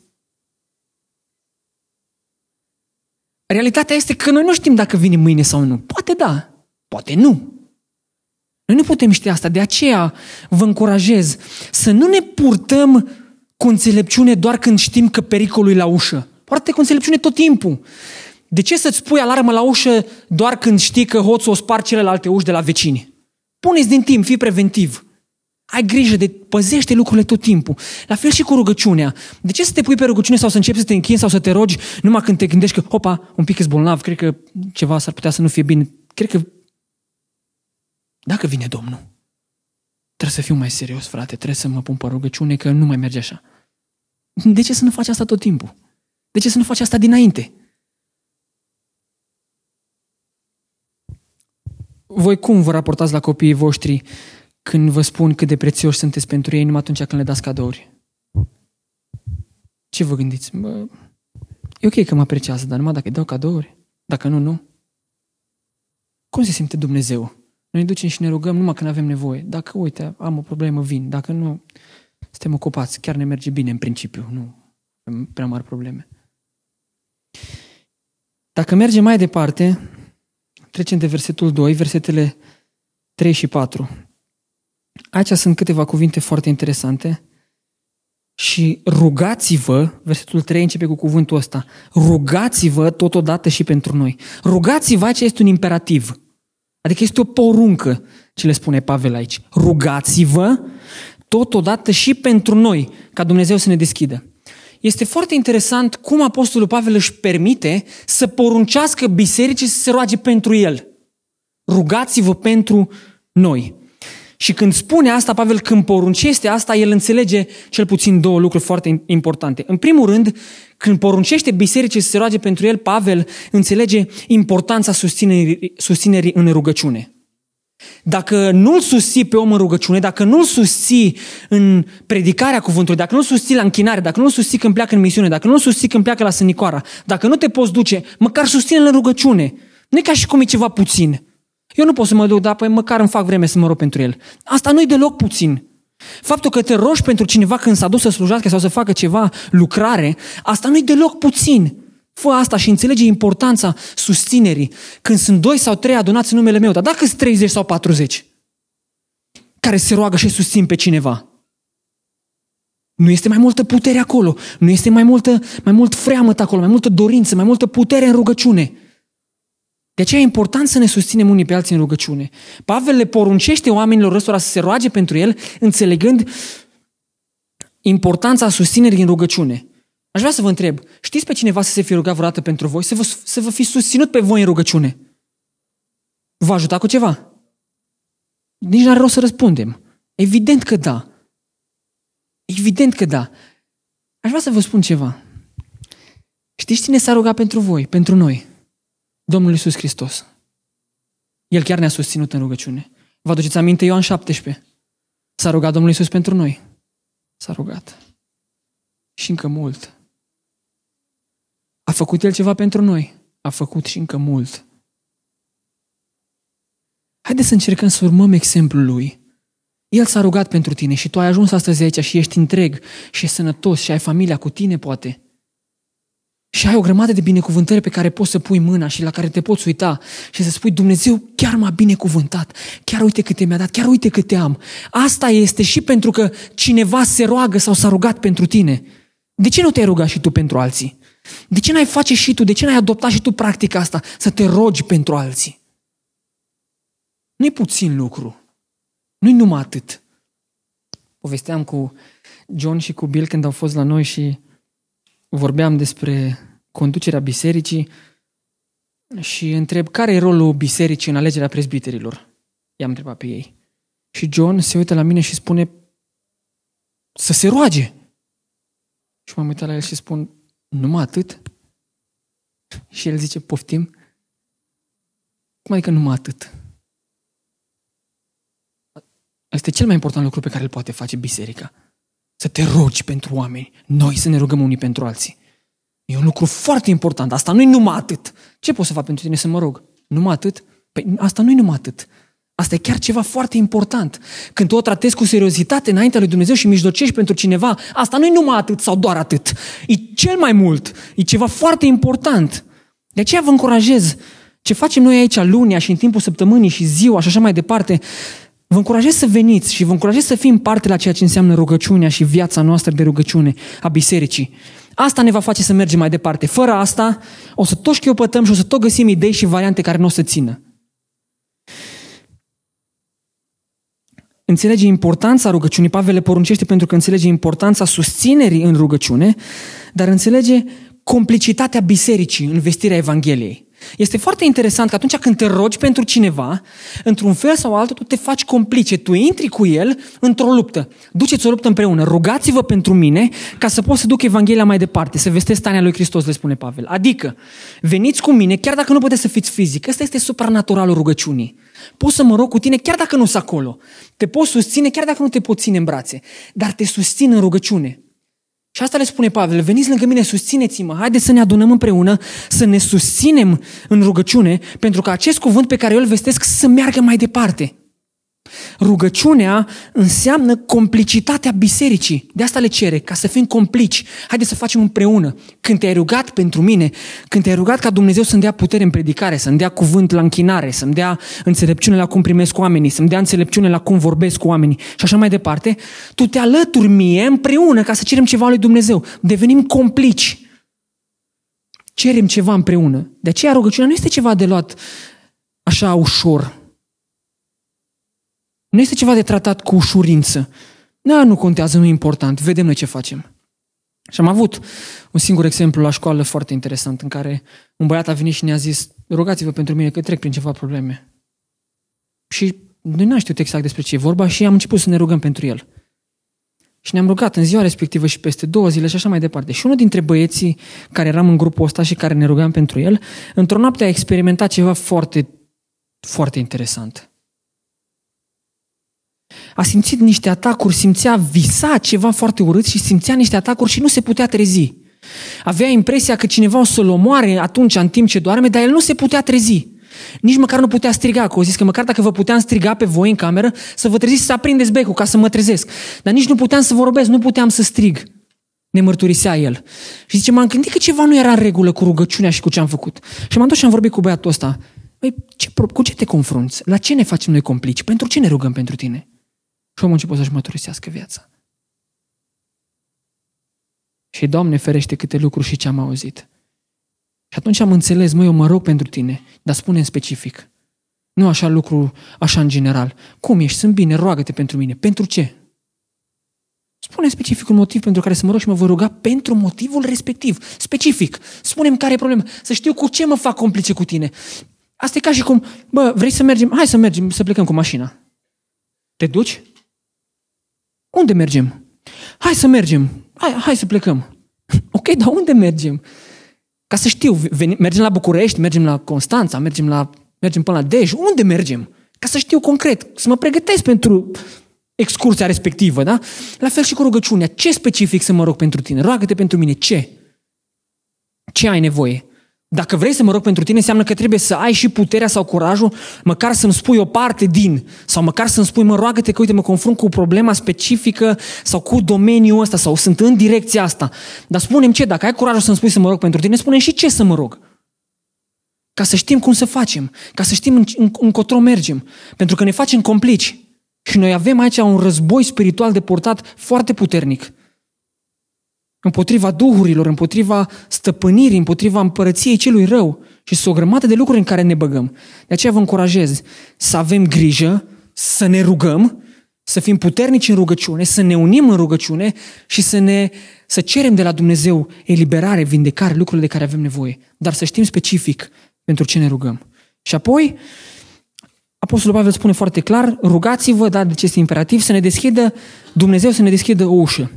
Realitatea este că noi nu știm dacă vine mâine sau nu. Poate da, poate nu. Noi nu putem ști asta, de aceea vă încurajez să nu ne purtăm cu înțelepciune doar când știm că pericolul e la ușă. Poate cu înțelepciune tot timpul. De ce să-ți pui alarmă la ușă doar când știi că hoțul o spar celelalte uși de la vecini? Puneți din timp, fii preventiv. Ai grijă de păzește lucrurile tot timpul. La fel și cu rugăciunea. De ce să te pui pe rugăciune sau să începi să te închini sau să te rogi numai când te gândești că, hopa, un pic e bolnav, cred că ceva s-ar putea să nu fie bine. Cred că dacă vine Domnul, trebuie să fiu mai serios, frate, trebuie să mă pun pe rugăciune că nu mai merge așa. De ce să nu faci asta tot timpul? De ce să nu faci asta dinainte? Voi cum vă raportați la copiii voștri când vă spun cât de prețioși sunteți pentru ei numai atunci când le dați cadouri? Ce vă gândiți? Bă, e ok că mă apreciază, dar numai dacă îi dau cadouri. Dacă nu, nu. Cum se simte Dumnezeu? Noi ne ducem și ne rugăm numai când avem nevoie. Dacă, uite, am o problemă, vin. Dacă nu, suntem ocupați. Chiar ne merge bine în principiu. Nu. prea mari probleme. Dacă mergem mai departe, trecem de versetul 2, versetele 3 și 4. Aici sunt câteva cuvinte foarte interesante. Și rugați-vă, versetul 3 începe cu cuvântul ăsta, rugați-vă totodată și pentru noi. Rugați-vă, aici este un imperativ. Adică este o poruncă, ce le spune Pavel aici. Rugați-vă totodată și pentru noi, ca Dumnezeu să ne deschidă. Este foarte interesant cum Apostolul Pavel își permite să poruncească bisericii să se roage pentru el. Rugați-vă pentru noi. Și când spune asta, Pavel, când poruncește asta, el înțelege cel puțin două lucruri foarte importante. În primul rând, când poruncește bisericii să se roage pentru el, Pavel înțelege importanța susținerii, susținerii în rugăciune. Dacă nu-l susții pe om în rugăciune, dacă nu-l susții în predicarea cuvântului, dacă nu-l susții la închinare, dacă nu-l susții când pleacă în misiune, dacă nu-l susții când pleacă la sănicoara, dacă nu te poți duce, măcar susține-l în rugăciune. Nu e ca și cum e ceva puțin. Eu nu pot să mă duc, dar păi măcar îmi fac vreme să mă rog pentru el. Asta nu-i deloc puțin. Faptul că te rogi pentru cineva când s-a dus să slujească sau să facă ceva lucrare, asta nu-i deloc puțin. Fă asta și înțelege importanța susținerii când sunt doi sau trei adunați în numele meu, dar dacă sunt 30 sau 40 care se roagă și susțin pe cineva, nu este mai multă putere acolo, nu este mai, multă, mai mult freamăt acolo, mai multă dorință, mai multă putere în rugăciune. De aceea e important să ne susținem unii pe alții în rugăciune. Pavel le poruncește oamenilor răstora să se roage pentru el, înțelegând importanța susținerii în rugăciune. Aș vrea să vă întreb, știți pe cineva să se fi rugat vreodată pentru voi? Să vă, să vă fi susținut pe voi în rugăciune? Vă ajuta cu ceva? Nici n-are rost să răspundem. Evident că da. Evident că da. Aș vrea să vă spun ceva. Știți cine s-a rugat pentru voi, pentru noi? Domnul Iisus Hristos. El chiar ne-a susținut în rugăciune. Vă aduceți aminte Ioan 17? S-a rugat Domnul Iisus pentru noi. S-a rugat. Și încă mult. A făcut El ceva pentru noi. A făcut și încă mult. Haideți să încercăm să urmăm exemplul Lui. El s-a rugat pentru tine și tu ai ajuns astăzi aici și ești întreg și ești sănătos și ai familia cu tine, poate. Și ai o grămadă de binecuvântări pe care poți să pui mâna și la care te poți uita și să spui, Dumnezeu chiar m-a binecuvântat, chiar uite câte mi-a dat, chiar uite câte am. Asta este și pentru că cineva se roagă sau s-a rugat pentru tine. De ce nu te-ai rugat și tu pentru alții? De ce n-ai face și tu, de ce n-ai adoptat și tu practica asta, să te rogi pentru alții? Nu-i puțin lucru. Nu-i numai atât. Povesteam cu John și cu Bill când au fost la noi și vorbeam despre conducerea bisericii și întreb care e rolul bisericii în alegerea prezbiterilor. I-am întrebat pe ei. Și John se uită la mine și spune să se roage. Și m-am uitat la el și spun, numai atât? Și el zice, poftim? Cum adică numai atât? Asta e cel mai important lucru pe care îl poate face biserica. Să te rogi pentru oameni. Noi să ne rugăm unii pentru alții. E un lucru foarte important. Asta nu e numai atât. Ce pot să fac pentru tine să mă rog? Numai atât? Păi asta nu e numai atât. Asta e chiar ceva foarte important. Când tu o tratezi cu seriozitate înaintea lui Dumnezeu și mijlocești pentru cineva, asta nu e numai atât sau doar atât. E cel mai mult. E ceva foarte important. De aceea vă încurajez ce facem noi aici lunia și în timpul săptămânii și ziua și așa mai departe, Vă încurajez să veniți și vă încurajez să fim parte la ceea ce înseamnă rugăciunea și viața noastră de rugăciune a bisericii. Asta ne va face să mergem mai departe. Fără asta, o să tot șchiopătăm și o să tot găsim idei și variante care nu o să țină. Înțelege importanța rugăciunii. Pavel le poruncește pentru că înțelege importanța susținerii în rugăciune, dar înțelege complicitatea bisericii în vestirea Evangheliei. Este foarte interesant că atunci când te rogi pentru cineva, într-un fel sau altul, tu te faci complice, tu intri cu el într-o luptă. Duceți o luptă împreună, rugați-vă pentru mine ca să pot să duc Evanghelia mai departe, să vestesc stania lui Hristos, le spune Pavel. Adică, veniți cu mine, chiar dacă nu puteți să fiți fizic. Ăsta este supranaturalul rugăciunii. Pot să mă rog cu tine chiar dacă nu sunt acolo. Te pot susține chiar dacă nu te pot ține în brațe. Dar te susțin în rugăciune. Și asta le spune Pavel, veniți lângă mine, susțineți-mă, haideți să ne adunăm împreună, să ne susținem în rugăciune, pentru că acest cuvânt pe care eu îl vestesc să meargă mai departe. Rugăciunea înseamnă complicitatea bisericii. De asta le cere, ca să fim complici. Haideți să facem împreună. Când te-ai rugat pentru mine, când te-ai rugat ca Dumnezeu să-mi dea putere în predicare, să-mi dea cuvânt la închinare, să-mi dea înțelepciune la cum primesc oamenii, să-mi dea înțelepciune la cum vorbesc cu oamenii și așa mai departe, tu te alături mie împreună ca să cerem ceva lui Dumnezeu. Devenim complici. Cerem ceva împreună. De aceea rugăciunea nu este ceva de luat așa ușor, nu este ceva de tratat cu ușurință. Da, nu contează, nu e important, vedem noi ce facem. Și am avut un singur exemplu la școală foarte interesant, în care un băiat a venit și ne-a zis, rugați-vă pentru mine că trec prin ceva probleme. Și noi n-am știut exact despre ce e vorba și am început să ne rugăm pentru el. Și ne-am rugat în ziua respectivă și peste două zile și așa mai departe. Și unul dintre băieții care eram în grupul ăsta și care ne rugam pentru el, într-o noapte a experimentat ceva foarte, foarte interesant a simțit niște atacuri, simțea, visa ceva foarte urât și simțea niște atacuri și nu se putea trezi. Avea impresia că cineva o să-l omoare atunci în timp ce doarme, dar el nu se putea trezi. Nici măcar nu putea striga, că au zis că măcar dacă vă puteam striga pe voi în cameră, să vă treziți să aprindeți becul ca să mă trezesc. Dar nici nu puteam să vorbesc, nu puteam să strig. Ne mărturisea el. Și zice, m-am gândit că ceva nu era în regulă cu rugăciunea și cu ce am făcut. Și m-am dus și am vorbit cu băiatul ăsta. Păi, ce, cu ce te confrunți? La ce ne facem noi complici? Pentru ce ne rugăm pentru tine? Și omul a început să-și măturisească viața. Și Doamne ferește câte lucruri și ce am auzit. Și atunci am înțeles, măi, eu mă rog pentru tine, dar spune în specific. Nu așa lucru, așa în general. Cum ești? Sunt bine, roagă-te pentru mine. Pentru ce? Spune specific un motiv pentru care să mă rog și mă voi ruga pentru motivul respectiv. Specific. Spune-mi care e problema. Să știu cu ce mă fac complice cu tine. Asta e ca și cum, bă, vrei să mergem? Hai să mergem, să plecăm cu mașina. Te duci? Unde mergem? Hai să mergem. Hai, hai să plecăm. Ok, dar unde mergem? Ca să știu, mergem la București, mergem la Constanța, mergem, la, mergem până la Dej. Unde mergem? Ca să știu concret, să mă pregătesc pentru excursia respectivă, da? La fel și cu rugăciunea. Ce specific să mă rog pentru tine? Roagă-te pentru mine. Ce? Ce ai nevoie? Dacă vrei să mă rog pentru tine, înseamnă că trebuie să ai și puterea sau curajul, măcar să-mi spui o parte din, sau măcar să-mi spui, mă roagă-te că, uite, mă confrunt cu o problemă specifică sau cu domeniul ăsta, sau sunt în direcția asta. Dar spunem ce, dacă ai curajul să-mi spui să mă rog pentru tine, spune și ce să mă rog. Ca să știm cum să facem, ca să știm încotro mergem. Pentru că ne facem complici. Și noi avem aici un război spiritual de portat foarte puternic împotriva duhurilor, împotriva stăpânirii, împotriva împărăției celui rău. Și sunt o grămadă de lucruri în care ne băgăm. De aceea vă încurajez să avem grijă, să ne rugăm, să fim puternici în rugăciune, să ne unim în rugăciune și să, ne, să cerem de la Dumnezeu eliberare, vindecare, lucrurile de care avem nevoie. Dar să știm specific pentru ce ne rugăm. Și apoi, Apostolul Pavel spune foarte clar, rugați-vă, dar de ce este imperativ, să ne deschidă, Dumnezeu să ne deschidă o ușă.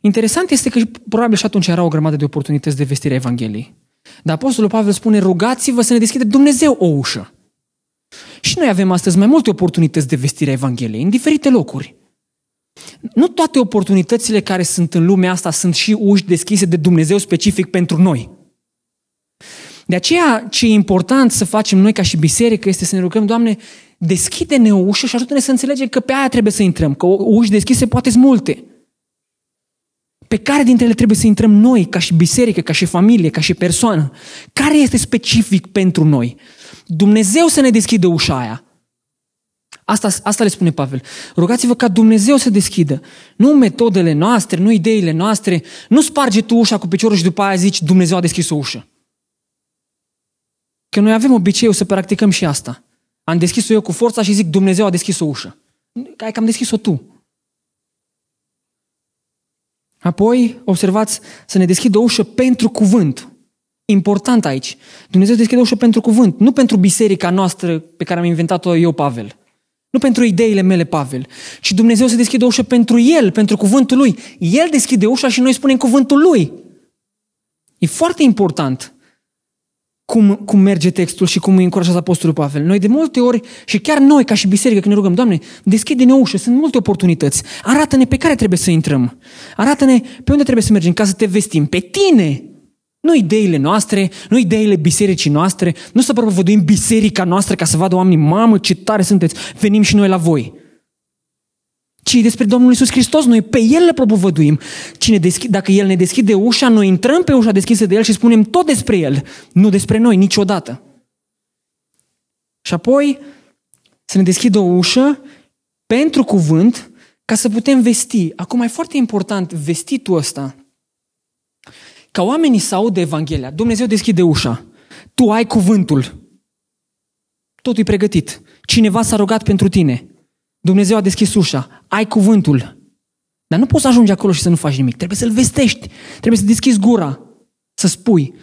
Interesant este că probabil și atunci era o grămadă de oportunități de vestire a Evangheliei. Dar Apostolul Pavel spune, rugați-vă să ne deschide Dumnezeu o ușă. Și noi avem astăzi mai multe oportunități de vestire a Evangheliei, în diferite locuri. Nu toate oportunitățile care sunt în lumea asta sunt și uși deschise de Dumnezeu specific pentru noi. De aceea, ce e important să facem noi ca și biserică este să ne rugăm, Doamne, deschide-ne o ușă și ajută-ne să înțelegem că pe aia trebuie să intrăm, că uși deschise poate sunt multe. Pe care dintre ele trebuie să intrăm noi, ca și biserică, ca și familie, ca și persoană? Care este specific pentru noi? Dumnezeu să ne deschidă ușa aia. Asta, asta le spune Pavel. Rugați-vă ca Dumnezeu să deschidă. Nu metodele noastre, nu ideile noastre. Nu sparge tu ușa cu piciorul și după aia zici Dumnezeu a deschis o ușă. Că noi avem obiceiul să practicăm și asta. Am deschis-o eu cu forța și zic Dumnezeu a deschis o ușă. Hai că am deschis-o tu. Apoi, observați, să ne deschidă o ușă pentru cuvânt. Important aici. Dumnezeu deschide o ușă pentru cuvânt, nu pentru biserica noastră pe care am inventat-o eu, Pavel. Nu pentru ideile mele, Pavel. Ci Dumnezeu să deschide o ușă pentru El, pentru cuvântul Lui. El deschide ușa și noi spunem cuvântul Lui. E foarte important cum, cum merge textul și cum îi încurajează Apostolul Pavel. Noi de multe ori, și chiar noi ca și biserică când ne rugăm, Doamne, deschide-ne o ușă, sunt multe oportunități. Arată-ne pe care trebuie să intrăm. Arată-ne pe unde trebuie să mergem ca să te vestim. Pe tine! Nu ideile noastre, nu ideile bisericii noastre, nu să propovăduim biserica noastră ca să vadă oamenii, mamă, ce tare sunteți, venim și noi la voi. Ci despre Domnul Isus Hristos. Noi pe El le propovăduim. Cine deschide, dacă El ne deschide ușa, noi intrăm pe ușa deschisă de El și spunem tot despre El, nu despre noi niciodată. Și apoi să ne deschidă o ușă pentru cuvânt ca să putem vesti. Acum e foarte important vestitul ăsta. Ca oamenii să audă Evanghelia. Dumnezeu deschide ușa. Tu ai cuvântul. Totul e pregătit. Cineva s-a rugat pentru tine. Dumnezeu a deschis ușa. Ai cuvântul. Dar nu poți să ajungi acolo și să nu faci nimic. Trebuie să-l vestești. Trebuie să deschizi gura. Să spui.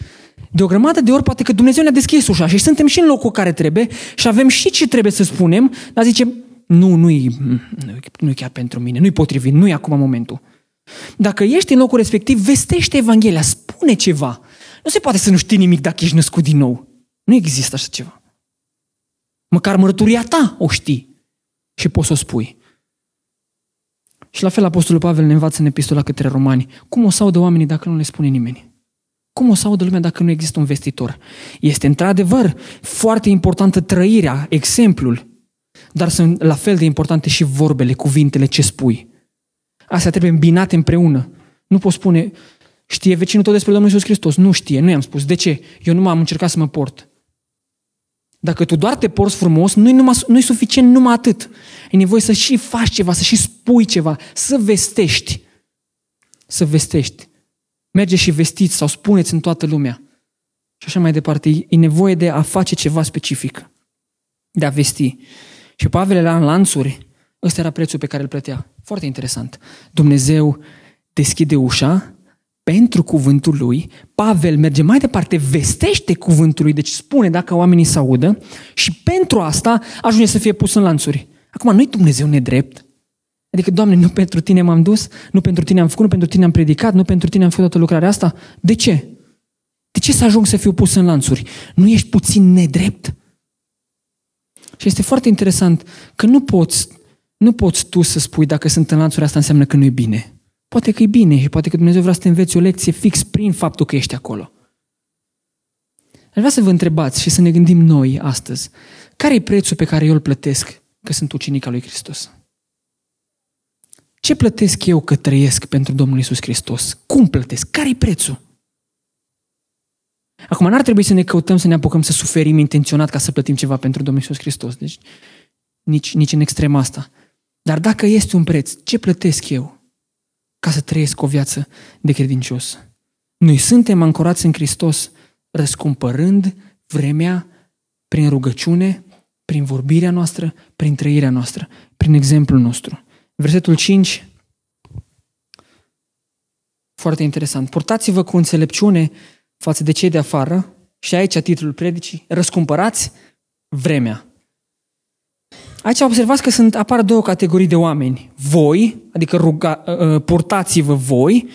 De o grămadă de ori poate că Dumnezeu ne-a deschis ușa și suntem și în locul care trebuie și avem și ce trebuie să spunem, dar zicem, nu, nu-i, nu-i chiar pentru mine, nu-i potrivit, nu-i acum momentul. Dacă ești în locul respectiv, vestește Evanghelia, spune ceva. Nu se poate să nu știi nimic dacă ești născut din nou. Nu există așa ceva. Măcar mărturia ta o știi și poți să o spui. Și la fel Apostolul Pavel ne învață în epistola către romani. Cum o să audă oamenii dacă nu le spune nimeni? Cum o să audă lumea dacă nu există un vestitor? Este într-adevăr foarte importantă trăirea, exemplul, dar sunt la fel de importante și vorbele, cuvintele ce spui. Astea trebuie îmbinate împreună. Nu poți spune, știe vecinul tot despre Domnul Iisus Hristos. Nu știe, nu i-am spus. De ce? Eu nu m-am încercat să mă port. Dacă tu doar te porți frumos, nu-i, numai, nu-i suficient numai atât. E nevoie să și faci ceva, să și spui ceva, să vestești. Să vestești. Merge și vestiți sau spuneți în toată lumea. Și așa mai departe. E nevoie de a face ceva specific. De a vesti. Și Pavel era în lanțuri. Ăsta era prețul pe care îl plătea. Foarte interesant. Dumnezeu deschide ușa pentru cuvântul lui. Pavel merge mai departe, vestește cuvântul lui, deci spune dacă oamenii să audă și pentru asta ajunge să fie pus în lanțuri. Acum, nu-i Dumnezeu nedrept? Adică, Doamne, nu pentru tine m-am dus, nu pentru tine am făcut, nu pentru tine am predicat, nu pentru tine am făcut toată lucrarea asta. De ce? De ce să ajung să fiu pus în lanțuri? Nu ești puțin nedrept? Și este foarte interesant că nu poți, nu poți tu să spui dacă sunt în lanțuri, asta înseamnă că nu e bine. Poate că e bine și poate că Dumnezeu vrea să te înveți o lecție fix prin faptul că ești acolo. Aș vrea să vă întrebați și să ne gândim noi astăzi, care e prețul pe care eu îl plătesc că sunt ucenic al lui Hristos? Ce plătesc eu că trăiesc pentru Domnul Isus Hristos? Cum plătesc? care e prețul? Acum, n-ar trebui să ne căutăm să ne apucăm să suferim intenționat ca să plătim ceva pentru Domnul Isus Hristos. Deci, nici, nici în extrema asta. Dar dacă este un preț, ce plătesc eu ca să trăiesc o viață de credincios? Noi suntem ancorați în Hristos, răscumpărând vremea prin rugăciune, prin vorbirea noastră, prin trăirea noastră, prin exemplul nostru. Versetul 5, foarte interesant. Purtați-vă cu înțelepciune față de cei de afară, și aici titlul predicii, răscumpărați vremea. Aici observați că sunt, apar două categorii de oameni. Voi, adică ruga, uh, purtați-vă voi,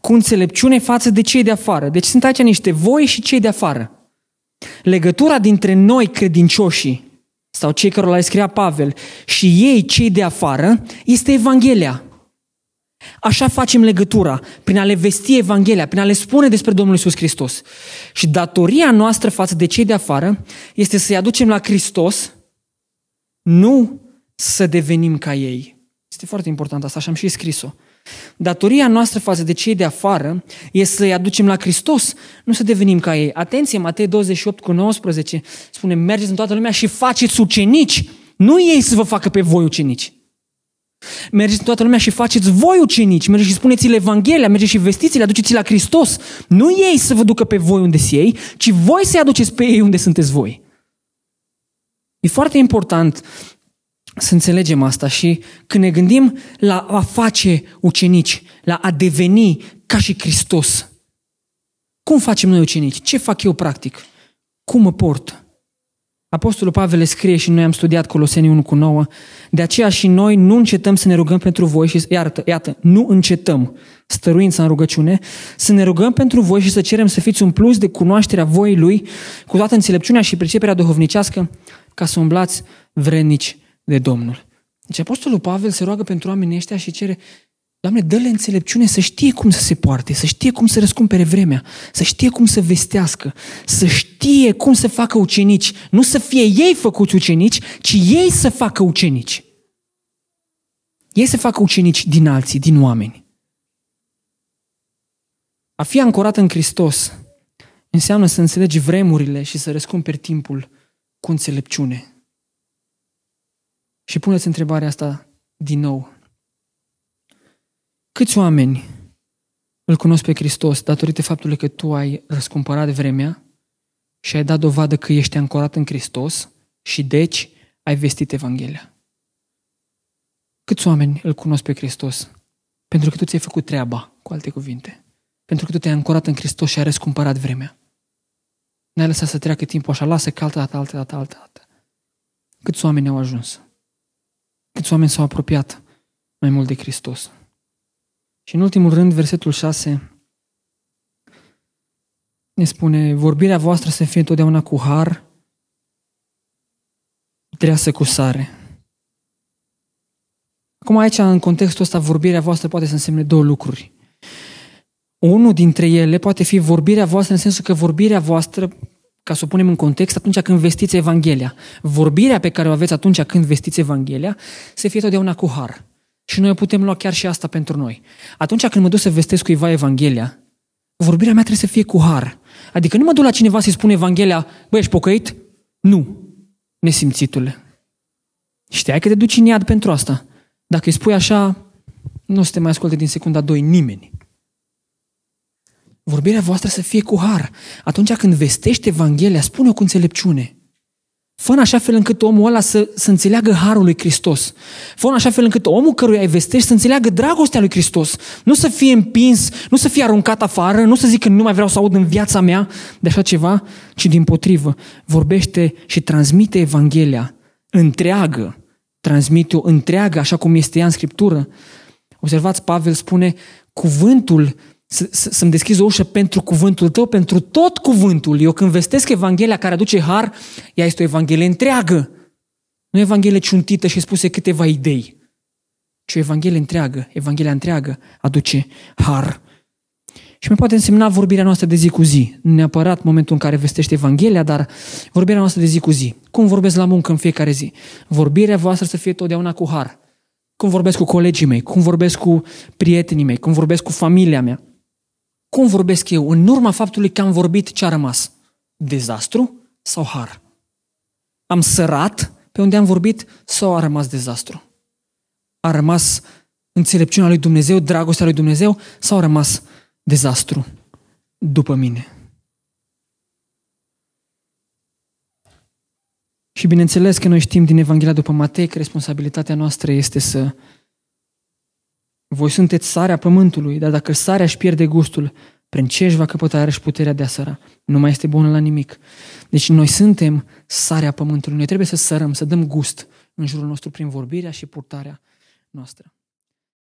cu înțelepciune față de cei de afară. Deci sunt aici niște voi și cei de afară. Legătura dintre noi credincioșii, sau cei care l-a scria Pavel, și ei, cei de afară, este Evanghelia. Așa facem legătura, prin a le vesti Evanghelia, prin a le spune despre Domnul Isus Hristos. Și datoria noastră față de cei de afară este să-i aducem la Hristos, nu să devenim ca ei. Este foarte important asta, așa am și scris-o. Datoria noastră față de cei de afară este să-i aducem la Hristos, nu să devenim ca ei. Atenție, Matei 28 cu 19 spune, mergeți în toată lumea și faceți ucenici, nu ei să vă facă pe voi ucenici. Mergeți în toată lumea și faceți voi ucenici, mergeți și spuneți-le Evanghelia, mergeți și vestiți-le, aduceți-le la Hristos. Nu ei să vă ducă pe voi unde sunt ei, ci voi să-i aduceți pe ei unde sunteți voi. E foarte important să înțelegem asta și când ne gândim la a face ucenici, la a deveni ca și Hristos, cum facem noi ucenici? Ce fac eu practic? Cum mă port? Apostolul Pavel le scrie și noi am studiat Coloseni 1 cu 9, de aceea și noi nu încetăm să ne rugăm pentru voi și, iată, iată, nu încetăm stăruința în rugăciune, să ne rugăm pentru voi și să cerem să fiți un plus de cunoașterea voii Lui, cu toată înțelepciunea și priceperea duhovnicească, ca să umblați vrednici de Domnul. Deci Apostolul Pavel se roagă pentru oamenii ăștia și cere, Doamne, dă-le înțelepciune să știe cum să se poarte, să știe cum să răscumpere vremea, să știe cum să vestească, să știe cum să facă ucenici. Nu să fie ei făcuți ucenici, ci ei să facă ucenici. Ei se fac ucenici din alții, din oameni. A fi ancorat în Hristos înseamnă să înțelegi vremurile și să răscumperi timpul cu înțelepciune. Și puneți întrebarea asta din nou. Câți oameni îl cunosc pe Hristos datorită faptului că tu ai răscumpărat vremea și ai dat dovadă că ești ancorat în Hristos și deci ai vestit Evanghelia? Câți oameni îl cunosc pe Hristos? Pentru că tu ți-ai făcut treaba, cu alte cuvinte. Pentru că tu te-ai ancorat în Hristos și ai răscumpărat vremea. N-ai lăsat să treacă timpul așa, lasă că altă dată, altă dată, altă dată. Câți oameni au ajuns? Câți oameni s-au apropiat mai mult de Hristos? Și în ultimul rând, versetul 6 ne spune, vorbirea voastră să fie întotdeauna cu har, treasă cu sare. Acum aici, în contextul ăsta, vorbirea voastră poate să însemne două lucruri. Unul dintre ele poate fi vorbirea voastră în sensul că vorbirea voastră, ca să o punem în context, atunci când vestiți Evanghelia. Vorbirea pe care o aveți atunci când vestiți Evanghelia, să fie totdeauna cu har. Și noi putem lua chiar și asta pentru noi. Atunci când mă duc să vestesc cuiva Evanghelia, vorbirea mea trebuie să fie cu har. Adică nu mă duc la cineva să-i spun Evanghelia, băi, ești pocăit? Nu, nesimțitule. Știai că te duci în iad pentru asta. Dacă îi spui așa, nu o să te mai asculte din secunda 2 nimeni. Vorbirea voastră să fie cu har. Atunci când vestești Evanghelia, spune-o cu înțelepciune. Fă în așa fel încât omul ăla să, să înțeleagă harul lui Hristos. Fă în așa fel încât omul căruia îi vestești să înțeleagă dragostea lui Hristos. Nu să fie împins, nu să fie aruncat afară, nu să zică nu mai vreau să aud în viața mea de așa ceva, ci din potrivă. Vorbește și transmite Evanghelia întreagă. Transmite-o întreagă, așa cum este ea în Scriptură. Observați, Pavel spune, cuvântul să, să, să-mi deschizi o ușă pentru cuvântul tău, pentru tot cuvântul. Eu când vestesc Evanghelia care aduce har, ea este o Evanghelie întreagă. Nu o Evanghelie ciuntită și spuse câteva idei, ci o Evanghelie întreagă. Evanghelia întreagă aduce har. Și mai poate însemna vorbirea noastră de zi cu zi. Nu neapărat momentul în care vestește Evanghelia, dar vorbirea noastră de zi cu zi. Cum vorbesc la muncă în fiecare zi? Vorbirea voastră să fie totdeauna cu har. Cum vorbesc cu colegii mei, cum vorbesc cu prietenii mei, cum vorbesc cu familia mea. Cum vorbesc eu? În urma faptului că am vorbit, ce a rămas? Dezastru sau har? Am sărat pe unde am vorbit sau a rămas dezastru? A rămas înțelepciunea lui Dumnezeu, dragostea lui Dumnezeu sau a rămas dezastru după mine? Și bineînțeles că noi știm din Evanghelia după Matei că responsabilitatea noastră este să voi sunteți sarea pământului, dar dacă sarea își pierde gustul, prin ce își va căpăta iarăși puterea de a săra? Nu mai este bună la nimic. Deci noi suntem sarea pământului. Noi trebuie să sărăm, să dăm gust în jurul nostru prin vorbirea și purtarea noastră.